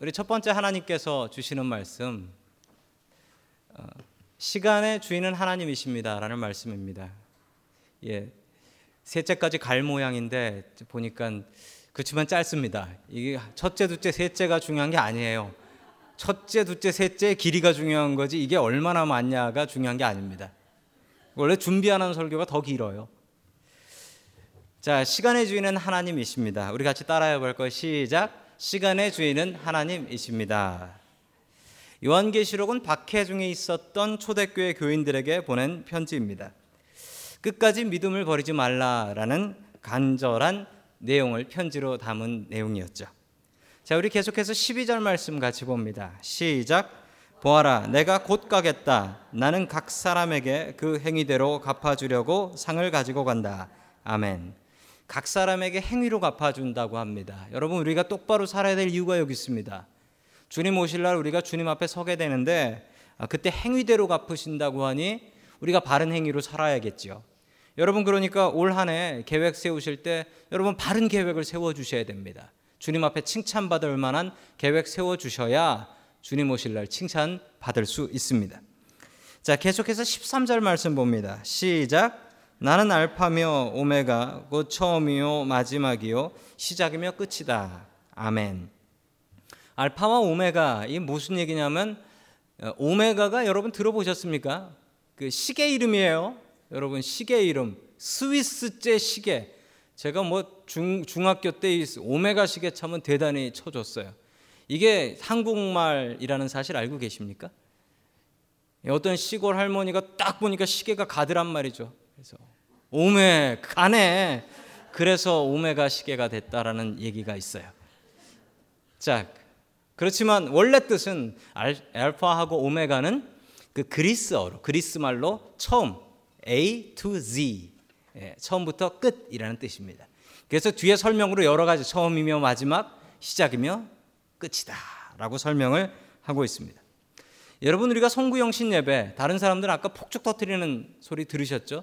우리 첫 번째 하나님께서 주시는 말씀 어, 시간의 주인은 하나님이십니다라는 말씀입니다. 예. 셋째까지 갈 모양인데 보니까 그렇지만 짧습니다. 이게 첫째, 둘째, 셋째가 중요한 게 아니에요. 첫째, 둘째, 셋째 길이가 중요한 거지 이게 얼마나 많냐가 중요한 게 아닙니다. 원래 준비하는 설교가 더 길어요. 자, 시간의 주인은 하나님이십니다. 우리 같이 따라해 볼까요? 시작. 시간의 주인은 하나님이십니다. 요한계시록은 박해 중에 있었던 초대교회 교인들에게 보낸 편지입니다. 끝까지 믿음을 버리지 말라라는 간절한 내용을 편지로 담은 내용이었죠. 자, 우리 계속해서 12절 말씀 같이 봅니다. 시작. 보아라, 내가 곧 가겠다. 나는 각 사람에게 그 행위대로 갚아주려고 상을 가지고 간다. 아멘. 각 사람에게 행위로 갚아준다고 합니다. 여러분, 우리가 똑바로 살아야 될 이유가 여기 있습니다. 주님 오실 날 우리가 주님 앞에 서게 되는데, 아, 그때 행위대로 갚으신다고 하니 우리가 바른 행위로 살아야겠죠. 여러분, 그러니까 올 한 해 계획 세우실 때 여러분 바른 계획을 세워 주셔야 됩니다. 주님 앞에 칭찬받을 만한 계획 세워 주셔야 주님 오실 날 칭찬 받을 수 있습니다. 자, 계속해서 13절 말씀 봅니다. 시작. 나는 알파며 오메가 곧 처음이요 마지막이요 시작이며 끝이다. 아멘. 알파와 오메가 이 무슨 얘기냐면 어, 오메가가 여러분 들어보셨습니까? 그 시계 이름이에요. 여러분 시계 이름 스위스제 시계. 제가 뭐 중, 중학교 때 오메가 시계 참은 대단히 쳐줬어요. 이게 한국말이라는 사실 알고 계십니까? 어떤 시골 할머니가 딱 보니까 시계가 가더란 말이죠. 그래서 오메 가네. 그래서 오메가 시계가 됐다라는 얘기가 있어요. 자, 그렇지만 원래 뜻은 알파하고 오메가는 그 그리스어로 그리스 말로 처음 A to Z 예, 처음부터 끝이라는 뜻입니다. 그래서 뒤에 설명으로 여러 가지 처음이며 마지막 시작이며 끝이다라고 설명을 하고 있습니다. 여러분 우리가 송구영신 예배 다른 사람들은 아까 폭죽 터트리는 소리 들으셨죠?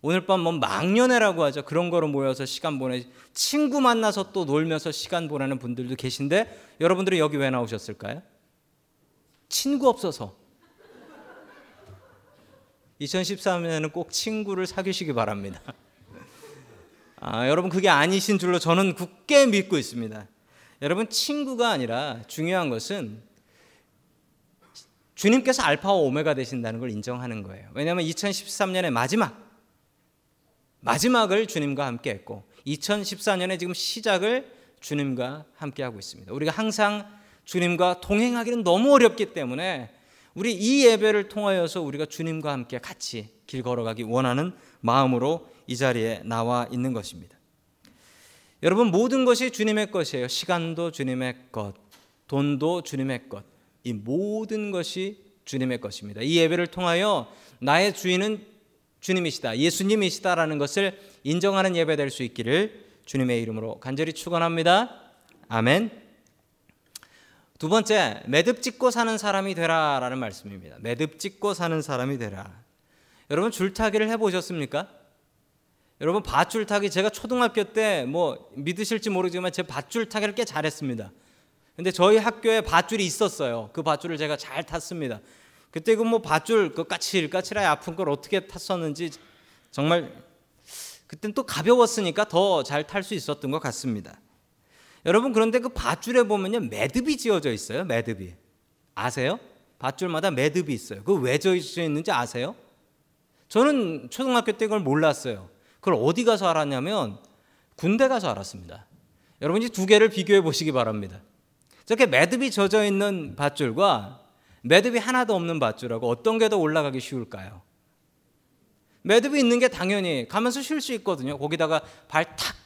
오늘 밤 뭐 망년회라고 하죠. 그런 거로 모여서 시간 보내 친구 만나서 또 놀면서 시간 보내는 분들도 계신데 여러분들이 여기 왜 나오셨을까요? 친구 없어서. 2013년에는 꼭 친구를 사귀시기 바랍니다. 아, 여러분 그게 아니신 줄로 저는 굳게 믿고 있습니다. 여러분 친구가 아니라 중요한 것은 주님께서 알파와 오메가 되신다는 걸 인정하는 거예요. 왜냐하면 2013년의 마지막 마지막을 주님과 함께 했고 2014년에 지금 시작을 주님과 함께 하고 있습니다. 우리가 항상 주님과 동행하기는 너무 어렵기 때문에 우리 이 예배를 통하여서 우리가 주님과 함께 같이 길 걸어가기 원하는 마음으로 이 자리에 나와 있는 것입니다. 여러분 모든 것이 주님의 것이에요. 시간도 주님의 것, 돈도 주님의 것. 이 모든 것이 주님의 것입니다. 이 예배를 통하여 나의 주인은 주님이시다, 예수님이시다라는 것을 인정하는 예배 될 수 있기를 주님의 이름으로 간절히 축원합니다. 아멘. 두 번째, 매듭 짓고 사는 사람이 되라라는 말씀입니다. 매듭 짓고 사는 사람이 되라. 여러분 줄타기를 해 보셨습니까? 여러분 밧줄 타기 제가 초등학교 때 뭐 믿으실지 모르지만 제 밧줄 타기를 꽤 잘했습니다. 근데 저희 학교에 밧줄이 있었어요. 그 밧줄을 제가 잘 탔습니다. 그때 그 뭐 밧줄 그 까칠 까칠하게 아픈 걸 어떻게 탔었는지 정말 그땐 또 가벼웠으니까 더 잘 탈 수 있었던 것 같습니다. 여러분 그런데 그 밧줄에 보면요 매듭이 지어져 있어요. 매듭이 아세요? 밧줄마다 매듭이 있어요. 그 왜 지어져 있는지 아세요? 저는 초등학교 때 그걸 몰랐어요. 그걸 어디 가서 알았냐면 군대 가서 알았습니다. 여러분 이 두 개를 비교해 보시기 바랍니다. 저렇게 매듭이 젖어 있는 밧줄과 매듭이 하나도 없는 밧줄하고 어떤 게 더 올라가기 쉬울까요? 매듭이 있는 게 당연히 가면서 쉴 수 있거든요. 거기다가 발 탁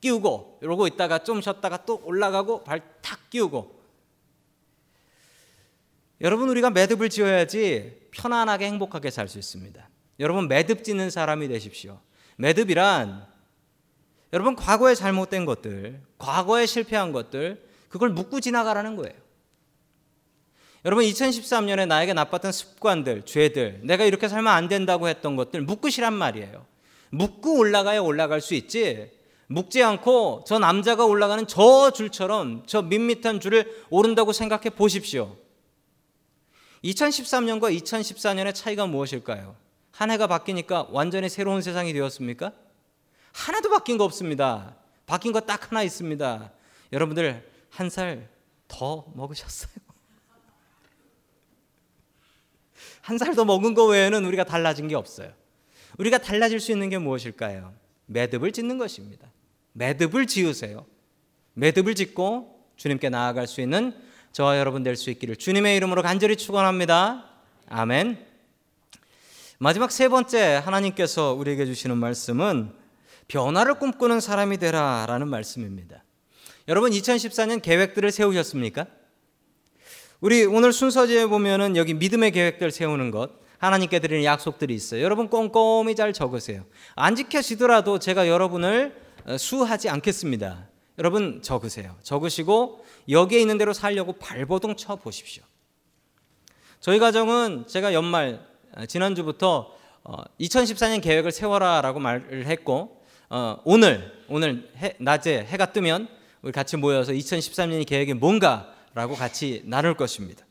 끼우고 이러고 있다가 좀 쉬었다가 또 올라가고 발 탁 끼우고 여러분 우리가 매듭을 지어야지 편안하게 행복하게 살 수 있습니다. 여러분 매듭 짓는 사람이 되십시오. 매듭이란 여러분 과거에 잘못된 것들, 과거에 실패한 것들 그걸 묻고 지나가라는 거예요. 여러분 2013년에 나에게 나빴던 습관들, 죄들, 내가 이렇게 살면 안 된다고 했던 것들 묶으시란 말이에요. 묶고 올라가야 올라갈 수 있지. 묵지 않고 저 남자가 올라가는 저 줄처럼 저 밋밋한 줄을 오른다고 생각해 보십시오. 2013년과 2014년의 차이가 무엇일까요? 한 해가 바뀌니까 완전히 새로운 세상이 되었습니까? 하나도 바뀐 거 없습니다. 바뀐 거 딱 하나 있습니다. 여러분들 한 살 더 먹으셨어요. 한 살 더 먹은 거 외에는 우리가 달라진 게 없어요. 우리가 달라질 수 있는 게 무엇일까요? 매듭을 짓는 것입니다. 매듭을 지으세요. 매듭을 짓고 주님께 나아갈 수 있는 저와 여러분 될 수 있기를 주님의 이름으로 간절히 축원합니다. 아멘. 마지막 세 번째 하나님께서 우리에게 주시는 말씀은 변화를 꿈꾸는 사람이 되라라는 말씀입니다. 여러분 2014년 계획들을 세우셨습니까? 우리 오늘 순서지에 보면은 여기 믿음의 계획들 세우는 것, 하나님께 드리는 약속들이 있어요. 여러분 꼼꼼히 잘 적으세요. 안 지켜지더라도 제가 여러분을 어, 수하지 않겠습니다. 여러분 적으세요. 적으시고 여기에 있는 대로 살려고 발버둥 쳐 보십시오. 저희 가정은 제가 연말 아, 지난주부터 2014년 어, 계획을 세워라라고 말을 했고 어, 오늘 오늘 해, 낮에 해가 뜨면 우리 같이 모여서 2013년이 계획이 뭔가 라고 같이 나눌 것입니다.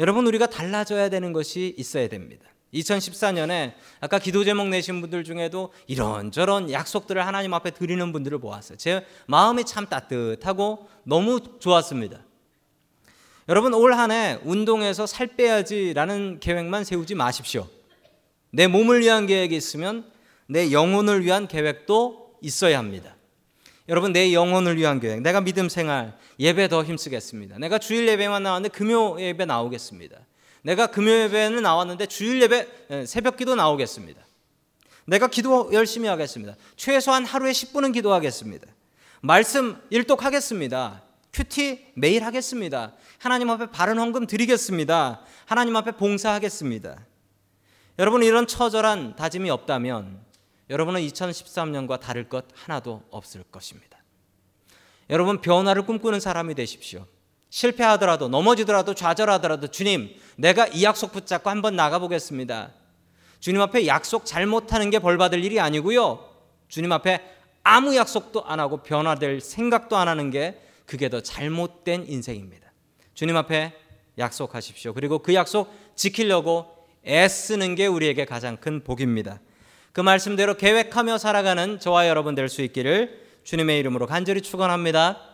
여러분 우리가 달라져야 되는 것이 있어야 됩니다. 2014년에 아까 기도 제목 내신 분들 중에도 이런저런 약속들을 하나님 앞에 드리는 분들을 보았어요. 제 마음이 참 따뜻하고 너무 좋았습니다. 여러분 올 한 해 운동해서 살 빼야지라는 계획만 세우지 마십시오. 내 몸을 위한 계획이 있으면 내 영혼을 위한 계획도 있어야 합니다. 여러분 내 영혼을 위한 계획. 내가 믿음 생활 예배 더 힘쓰겠습니다. 내가 주일 예배만 나왔는데 금요 예배 나오겠습니다. 내가 금요 예배는 나왔는데 주일 예배 새벽 기도 나오겠습니다. 내가 기도 열심히 하겠습니다. 최소한 하루에 10분은 기도하겠습니다. 말씀 일독하겠습니다. 큐티 매일 하겠습니다. 하나님 앞에 바른 헌금 드리겠습니다. 하나님 앞에 봉사하겠습니다. 여러분 이런 처절한 다짐이 없다면 여러분은 2013년과 다를 것 하나도 없을 것입니다. 여러분 변화를 꿈꾸는 사람이 되십시오. 실패하더라도 넘어지더라도 좌절하더라도 주님 내가 이 약속 붙잡고 한번 나가보겠습니다. 주님 앞에 약속 잘못하는 게 벌받을 일이 아니고요. 주님 앞에 아무 약속도 안 하고 변화될 생각도 안 하는 게 그게 더 잘못된 인생입니다. 주님 앞에 약속하십시오. 그리고 그 약속 지키려고 애쓰는 게 우리에게 가장 큰 복입니다. 그 말씀대로 계획하며 살아가는 저와 여러분 될 수 있기를 주님의 이름으로 간절히 축원합니다.